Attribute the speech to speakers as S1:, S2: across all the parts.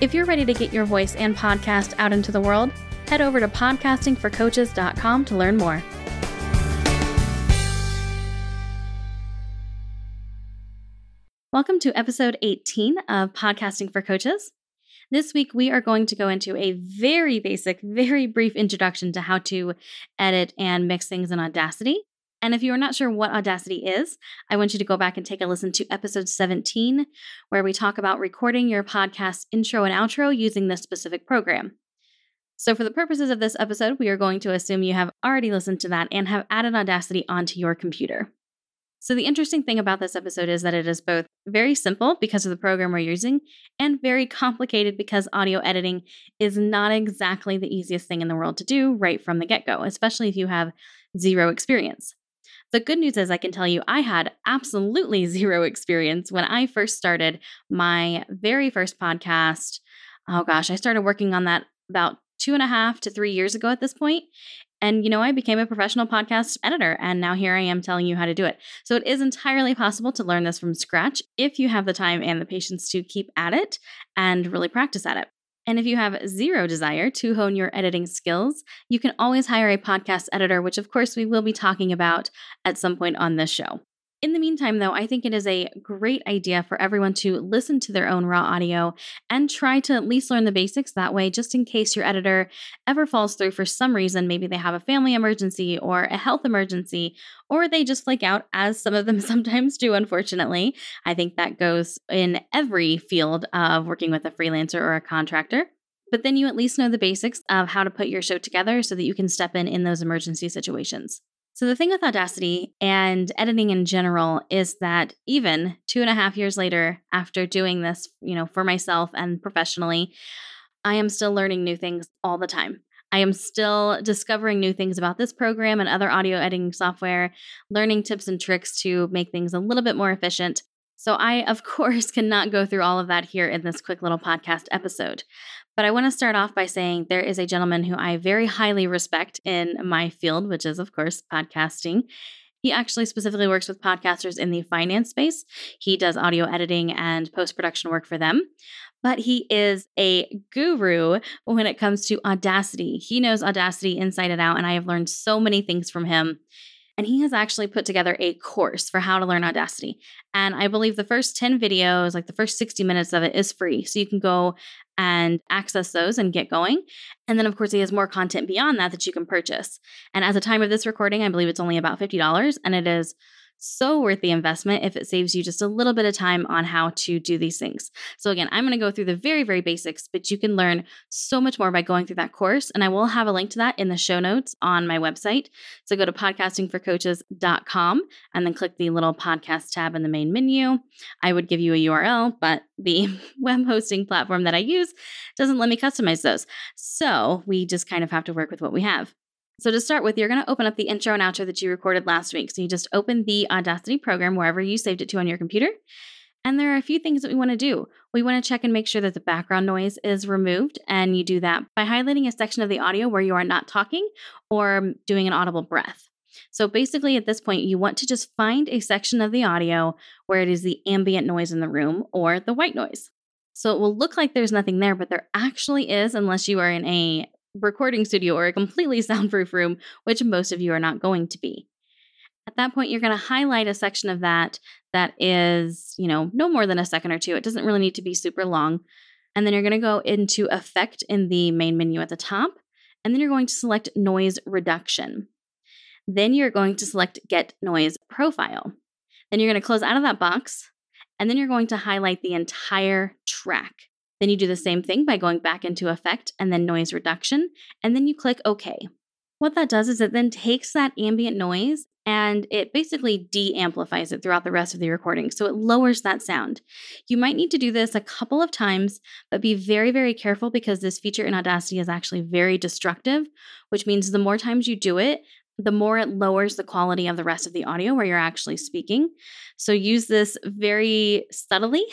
S1: If you're ready to get your voice and podcast out into the world, head over to podcastingforcoaches.com to learn more. Welcome to episode 18 of Podcasting for Coaches. This week, we are going to go into a very basic, very brief introduction to how to edit and mix things in Audacity. And if you are not sure what Audacity is, I want you to go back and take a listen to episode 17, where we talk about recording your podcast intro and outro using this specific program. So, for the purposes of this episode, we are going to assume you have already listened to that and have added Audacity onto your computer. So, the interesting thing about this episode is that it is both very simple because of the program we're using and very complicated because audio editing is not exactly the easiest thing in the world to do right from the get go, especially if you have zero experience. The good news is, I can tell you, I had absolutely zero experience when I first started my very first podcast. Oh gosh, I started working on that about two and a half to three years ago at this point. And, you know, I became a professional podcast editor, and now here I am telling you how to do it. So it is entirely possible to learn this from scratch if you have the time and the patience to keep at it and really practice at it. And if you have zero desire to hone your editing skills, you can always hire a podcast editor, which of course we will be talking about at some point on this show. In the meantime, though, I think it is a great idea for everyone to listen to their own raw audio and try to at least learn the basics that way, just in case your editor ever falls through for some reason. Maybe they have a family emergency or a health emergency, or they just flake out, as some of them sometimes do, unfortunately. I think that goes in every field of working with a freelancer or a contractor. But then you at least know the basics of how to put your show together so that you can step in in those emergency situations. So, the thing with Audacity and editing in general is that even two and a half years later, after doing this, you know, for myself and professionally, I am still learning new things all the time. I am still discovering new things about this program and other audio editing software, learning tips and tricks to make things a little bit more efficient. So, I, of course, cannot go through all of that here in this quick little podcast episode. But I want to start off by saying there is a gentleman who I very highly respect in my field, which is, of course, podcasting. He actually specifically works with podcasters in the finance space. He does audio editing and post production work for them. But he is a guru when it comes to Audacity. He knows Audacity inside and out, and I have learned so many things from him. And he has actually put together a course for how to learn Audacity. And I believe the first 10 videos, like the first 60 minutes of it, is free. So you can go and access those and get going. And then, of course, he has more content beyond that that you can purchase. And at the time of this recording, I believe it's only about $50, and it is so worth the investment if it saves you just a little bit of time on how to do these things. So, again, I'm going to go through the very, very basics, but you can learn so much more by going through that course. And I will have a link to that in the show notes on my website. So, go to podcastingforcoaches.com and then click the little podcast tab in the main menu. I would give you a URL, but the web hosting platform that I use doesn't let me customize those. So, we just kind of have to work with what we have. So to start with, you're going to open up the intro and outro that you recorded last week. So you just open the Audacity program wherever you saved it to on your computer. And there are a few things that we want to do. We want to check and make sure that the background noise is removed. And you do that by highlighting a section of the audio where you are not talking or doing an audible breath. So basically, at this point, you want to just find a section of the audio where it is the ambient noise in the room or the white noise. So it will look like there's nothing there, but there actually is, unless you are in a recording studio or a completely soundproof room, which most of you are not going to be. At that point, you're going to highlight a section of that that is, you know, no more than a second or two. It doesn't really need to be super long. And then you're going to go into effect in the main menu at the top. And then you're going to select noise reduction. Then you're going to select get noise profile. Then you're going to close out of that box. And then you're going to highlight the entire track. Then you do the same thing by going back into effect and then noise reduction, and then you click OK. What that does is it then takes that ambient noise and it basically de amplifies it throughout the rest of the recording. So it lowers that sound. You might need to do this a couple of times, but be very, very careful because this feature in Audacity is actually very destructive, which means the more times you do it, the more it lowers the quality of the rest of the audio where you're actually speaking. So use this very subtly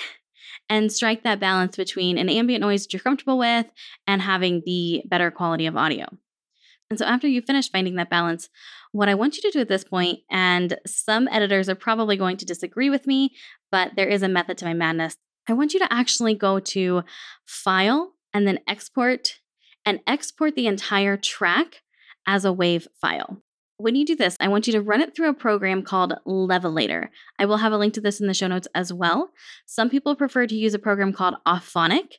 S1: and strike that balance between an ambient noise that you're comfortable with and having the better quality of audio. And so after you finish finding that balance, what I want you to do at this point, and some editors are probably going to disagree with me, but there is a method to my madness. I want you to actually go to File and then Export and export the entire track as a WAV file. When you do this, I want you to run it through a program called Levelator. I will have a link to this in the show notes as well. Some people prefer to use a program called Auphonic.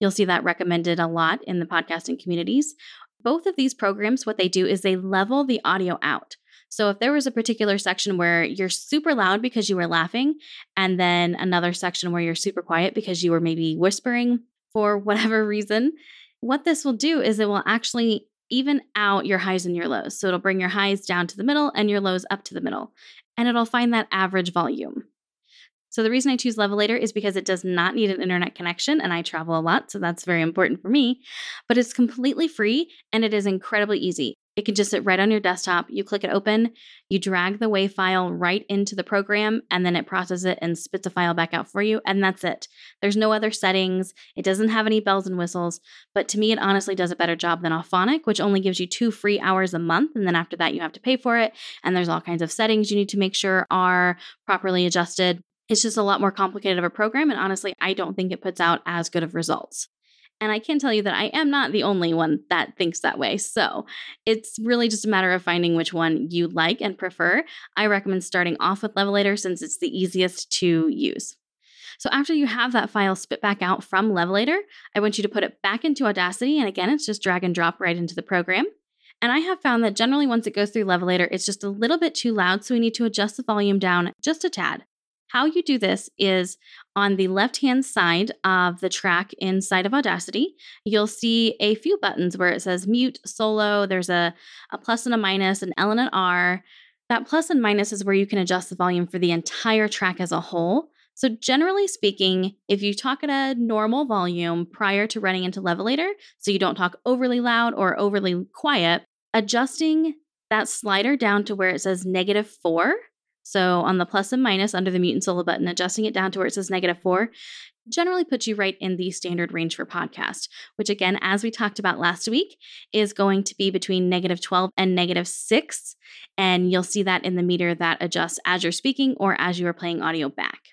S1: You'll see that recommended a lot in the podcasting communities. Both of these programs, what they do is they level the audio out. So if there was a particular section where you're super loud because you were laughing, and then another section where you're super quiet because you were maybe whispering for whatever reason, what this will do is it will actually even out your highs and your lows. So it'll bring your highs down to the middle and your lows up to the middle. And it'll find that average volume. So the reason I choose Levelator is because it does not need an internet connection and I travel a lot, so that's very important for me. But it's completely free and it is incredibly easy. It can just sit right on your desktop. You click it open, you drag the WAV file right into the program, and then it processes it and spits a file back out for you. And that's it. There's no other settings. It doesn't have any bells and whistles. But to me, it honestly does a better job than Auphonic, which only gives you two free hours a month. And then after that, you have to pay for it. And there's all kinds of settings you need to make sure are properly adjusted. It's just a lot more complicated of a program. And honestly, I don't think it puts out as good of results. And I can tell you that I am not the only one that thinks that way. So it's really just a matter of finding which one you like and prefer. I recommend starting off with Levelator since it's the easiest to use. So after you have that file spit back out from Levelator, I want you to put it back into Audacity. And again, it's just drag and drop right into the program. And I have found that generally once it goes through Levelator, it's just a little bit too loud. So we need to adjust the volume down just a tad. How you do this is on the left hand side of the track inside of Audacity, you'll see a few buttons where it says mute, solo, there's a, a plus and a minus, an L and an R. That plus and minus is where you can adjust the volume for the entire track as a whole. So, generally speaking, if you talk at a normal volume prior to running into Levelator, so you don't talk overly loud or overly quiet, adjusting that slider down to where it says negative four so on the plus and minus under the mute and solo button, adjusting it down to where it says negative four generally puts you right in the standard range for podcast, which again, as we talked about last week, is going to be between negative 12 and negative six. And you'll see that in the meter that adjusts as you're speaking or as you are playing audio back.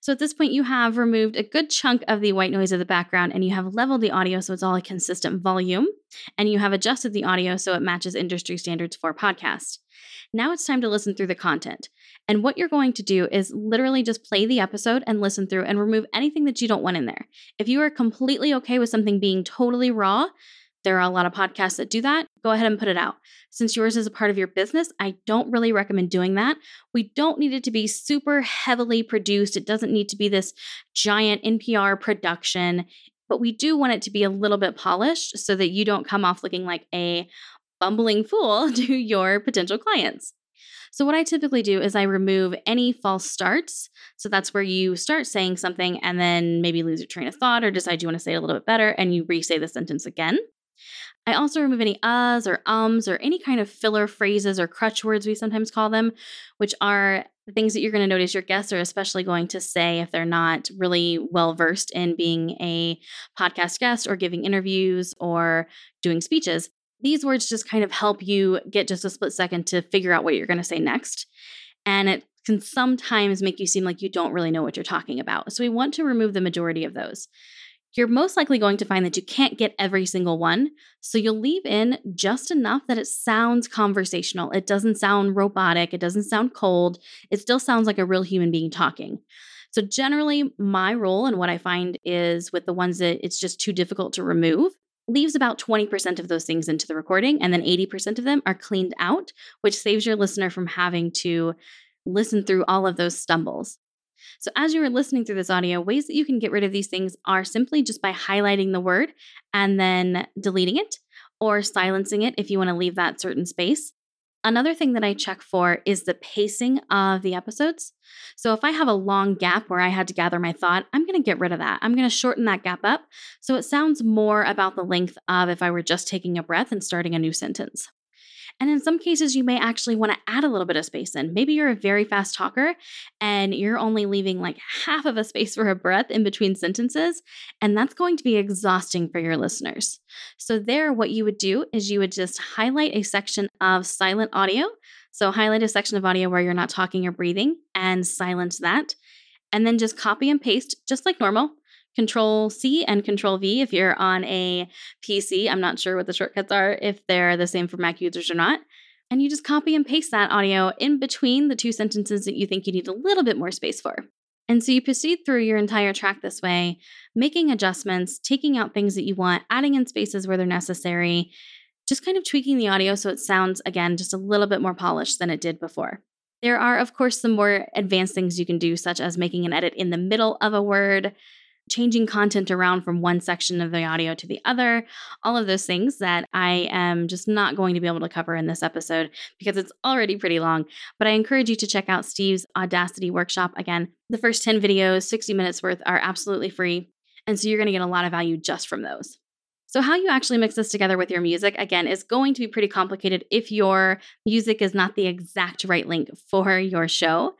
S1: So at this point, you have removed a good chunk of the white noise of the background and you have leveled the audio so it's all a consistent volume. And you have adjusted the audio so it matches industry standards for podcast. Now it's time to listen through the content. And what you're going to do is literally just play the episode and listen through and remove anything that you don't want in there. If you are completely okay with something being totally raw, there are a lot of podcasts that do that. Go ahead and put it out. Since yours is a part of your business, I don't really recommend doing that. We don't need it to be super heavily produced. It doesn't need to be this giant NPR production, but we do want it to be a little bit polished so that you don't come off looking like a bumbling fool to your potential clients. So, what I typically do is I remove any false starts. So, that's where you start saying something and then maybe lose your train of thought or decide you want to say it a little bit better and you re say the sentence again. I also remove any uhs or ums or any kind of filler phrases or crutch words, we sometimes call them, which are things that you're going to notice your guests are especially going to say if they're not really well versed in being a podcast guest or giving interviews or doing speeches. These words just kind of help you get just a split second to figure out what you're going to say next. And it can sometimes make you seem like you don't really know what you're talking about. So we want to remove the majority of those you're most likely going to find that you can't get every single one. So you'll leave in just enough that it sounds conversational. It doesn't sound robotic. It doesn't sound cold. It still sounds like a real human being talking. So, generally, my role and what I find is with the ones that it's just too difficult to remove, leaves about 20% of those things into the recording, and then 80% of them are cleaned out, which saves your listener from having to listen through all of those stumbles. So, as you are listening through this audio, ways that you can get rid of these things are simply just by highlighting the word and then deleting it, or silencing it if you want to leave that certain space. Another thing that I check for is the pacing of the episodes. So if I have a long gap where I had to gather my thought, I'm going to get rid of that. I'm going to shorten that gap up so it sounds more about the length of if I were just taking a breath and starting a new sentence. And in some cases, you may actually want to add a little bit of space in. Maybe you're a very fast talker and you're only leaving like half of a space for a breath in between sentences. And that's going to be exhausting for your listeners. So, there, what you would do is you would just highlight a section of silent audio. So, highlight a section of audio where you're not talking or breathing and silence that. And then just copy and paste, just like normal. Control C and Control V if you're on a PC. I'm not sure what the shortcuts are, if they're the same for Mac users or not. And you just copy and paste that audio in between the two sentences that you think you need a little bit more space for. And so you proceed through your entire track this way, making adjustments, taking out things that you want, adding in spaces where they're necessary, just kind of tweaking the audio so it sounds, again, just a little bit more polished than it did before. There are, of course, some more advanced things you can do, such as making an edit in the middle of a word, changing content around from one section of the audio to the other, all of those things that I am just not going to be able to cover in this episode because it's already pretty long. But I encourage you to check out Steve's Audacity workshop. Again, the first 10 videos, 60 minutes worth, are absolutely free. And so you're going to get a lot of value just from those. So, how you actually mix this together with your music, again, is going to be pretty complicated if your music is not the exact right link for your show.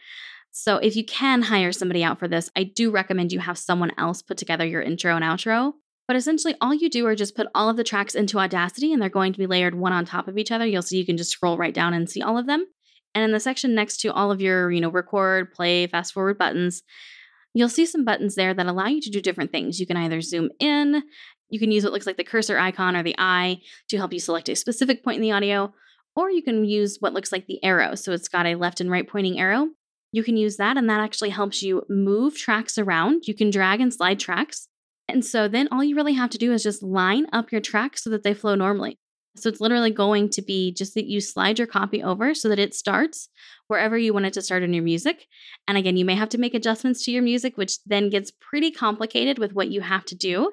S1: So if you can hire somebody out for this, I do recommend you have someone else put together your intro and outro. But essentially, all you do are just put all of the tracks into Audacity and they're going to be layered one on top of each other. You'll see you can just scroll right down and see all of them. And in the section next to all of your, you know, record, play, fast forward buttons, you'll see some buttons there that allow you to do different things. You can either zoom in, you can use what looks like the cursor icon or the eye to help you select a specific point in the audio, or you can use what looks like the arrow. So it's got a left and right pointing arrow you can use that, and that actually helps you move tracks around. You can drag and slide tracks. And so then all you really have to do is just line up your tracks so that they flow normally. So it's literally going to be just that you slide your copy over so that it starts wherever you want it to start in your music. And again, you may have to make adjustments to your music, which then gets pretty complicated with what you have to do.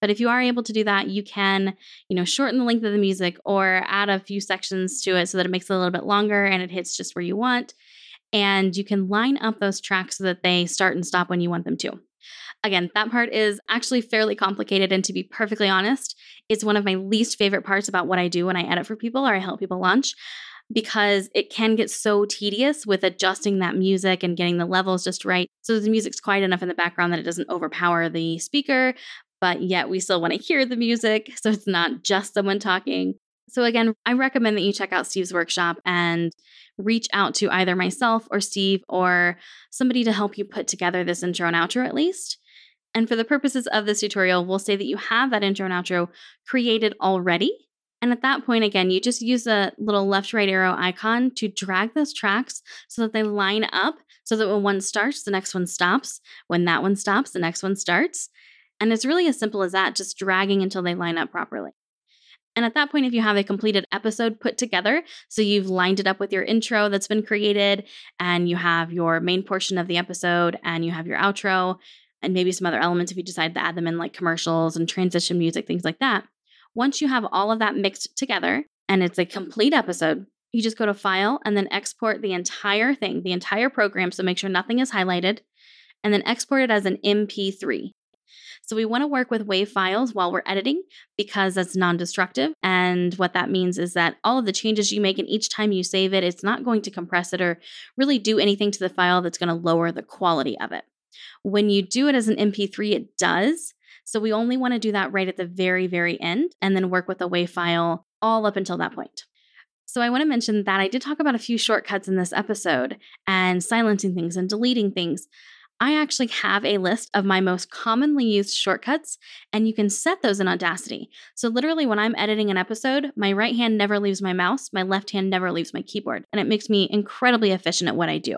S1: But if you are able to do that, you can, you know, shorten the length of the music or add a few sections to it so that it makes it a little bit longer and it hits just where you want and you can line up those tracks so that they start and stop when you want them to. Again, that part is actually fairly complicated. And to be perfectly honest, it's one of my least favorite parts about what I do when I edit for people or I help people launch because it can get so tedious with adjusting that music and getting the levels just right. So the music's quiet enough in the background that it doesn't overpower the speaker, but yet we still want to hear the music. So it's not just someone talking. So, again, I recommend that you check out Steve's workshop and reach out to either myself or Steve or somebody to help you put together this intro and outro at least. And for the purposes of this tutorial, we'll say that you have that intro and outro created already. And at that point, again, you just use a little left right arrow icon to drag those tracks so that they line up so that when one starts, the next one stops. When that one stops, the next one starts. And it's really as simple as that, just dragging until they line up properly. And at that point, if you have a completed episode put together, so you've lined it up with your intro that's been created, and you have your main portion of the episode, and you have your outro, and maybe some other elements if you decide to add them in, like commercials and transition music, things like that. Once you have all of that mixed together and it's a complete episode, you just go to File and then export the entire thing, the entire program. So make sure nothing is highlighted, and then export it as an MP3. So we want to work with WAV files while we're editing because that's non destructive. And what that means is that all of the changes you make and each time you save it, it's not going to compress it or really do anything to the file that's going to lower the quality of it. When you do it as an MP3, it does. So we only want to do that right at the very, very end and then work with a WAV file all up until that point. So, I want to mention that I did talk about a few shortcuts in this episode and silencing things and deleting things. I actually have a list of my most commonly used shortcuts, and you can set those in Audacity. So, literally, when I'm editing an episode, my right hand never leaves my mouse, my left hand never leaves my keyboard, and it makes me incredibly efficient at what I do.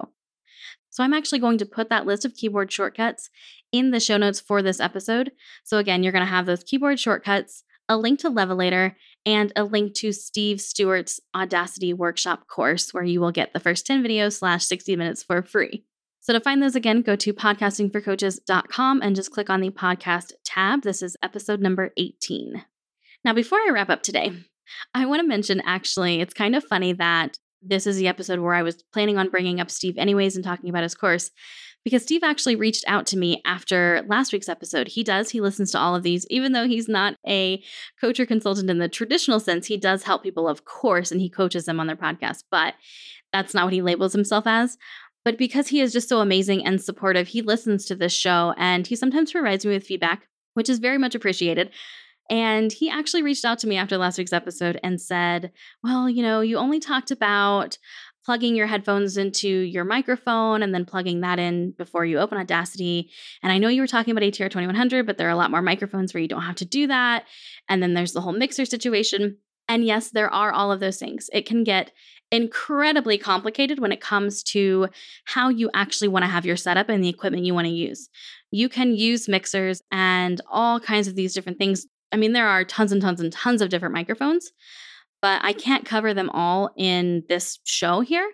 S1: So, I'm actually going to put that list of keyboard shortcuts in the show notes for this episode. So, again, you're going to have those keyboard shortcuts, a link to Levelator, and a link to Steve Stewart's Audacity workshop course, where you will get the first 10 videos slash 60 minutes for free. So to find those again, go to podcastingforcoaches.com and just click on the podcast tab. This is episode number 18. Now, before I wrap up today, I want to mention actually, it's kind of funny that this is the episode where I was planning on bringing up Steve anyways and talking about his course because Steve actually reached out to me after last week's episode. He does, he listens to all of these, even though he's not a coach or consultant in the traditional sense. He does help people, of course, and he coaches them on their podcast, but that's not what he labels himself as. But because he is just so amazing and supportive, he listens to this show and he sometimes provides me with feedback, which is very much appreciated. And he actually reached out to me after last week's episode and said, Well, you know, you only talked about plugging your headphones into your microphone and then plugging that in before you open Audacity. And I know you were talking about ATR 2100, but there are a lot more microphones where you don't have to do that. And then there's the whole mixer situation. And yes, there are all of those things. It can get incredibly complicated when it comes to how you actually want to have your setup and the equipment you want to use. You can use mixers and all kinds of these different things. I mean, there are tons and tons and tons of different microphones, but I can't cover them all in this show here.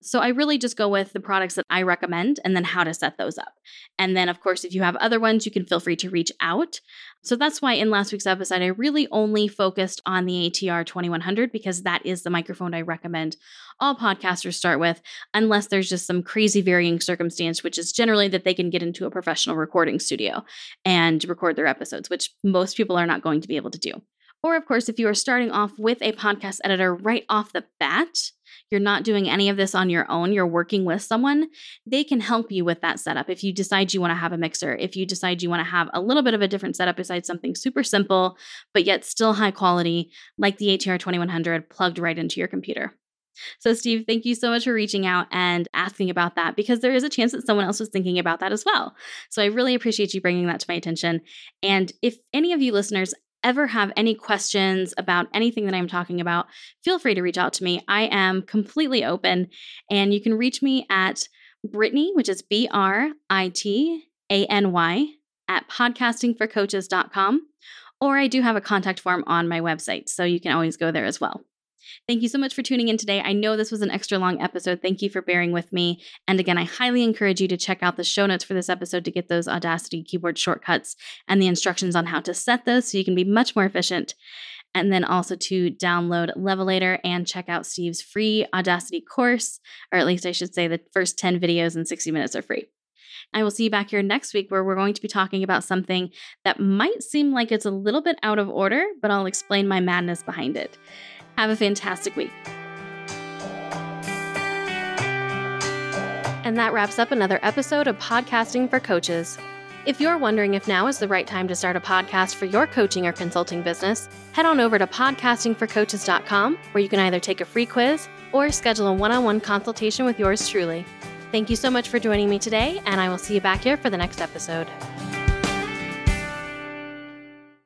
S1: So I really just go with the products that I recommend and then how to set those up. And then, of course, if you have other ones, you can feel free to reach out. So that's why in last week's episode, I really only focused on the ATR 2100 because that is the microphone I recommend all podcasters start with, unless there's just some crazy varying circumstance, which is generally that they can get into a professional recording studio and record their episodes, which most people are not going to be able to do. Or, of course, if you are starting off with a podcast editor right off the bat, you're not doing any of this on your own, you're working with someone, they can help you with that setup. If you decide you want to have a mixer, if you decide you want to have a little bit of a different setup besides something super simple, but yet still high quality, like the ATR 2100 plugged right into your computer. So, Steve, thank you so much for reaching out and asking about that because there is a chance that someone else was thinking about that as well. So, I really appreciate you bringing that to my attention. And if any of you listeners ever have any questions about anything that I'm talking about, feel free to reach out to me. I am completely open, and you can reach me at Brittany, which is B R I T A N Y, at podcastingforcoaches.com. Or I do have a contact form on my website, so you can always go there as well. Thank you so much for tuning in today. I know this was an extra long episode. Thank you for bearing with me. And again, I highly encourage you to check out the show notes for this episode to get those Audacity keyboard shortcuts and the instructions on how to set those so you can be much more efficient. And then also to download Levelator and check out Steve's free Audacity course, or at least I should say the first 10 videos in 60 minutes are free. I will see you back here next week where we're going to be talking about something that might seem like it's a little bit out of order, but I'll explain my madness behind it. Have a fantastic week. And that wraps up another episode of Podcasting for Coaches. If you're wondering if now is the right time to start a podcast for your coaching or consulting business, head on over to podcastingforcoaches.com where you can either take a free quiz or schedule a one on one consultation with yours truly. Thank you so much for joining me today, and I will see you back here for the next episode.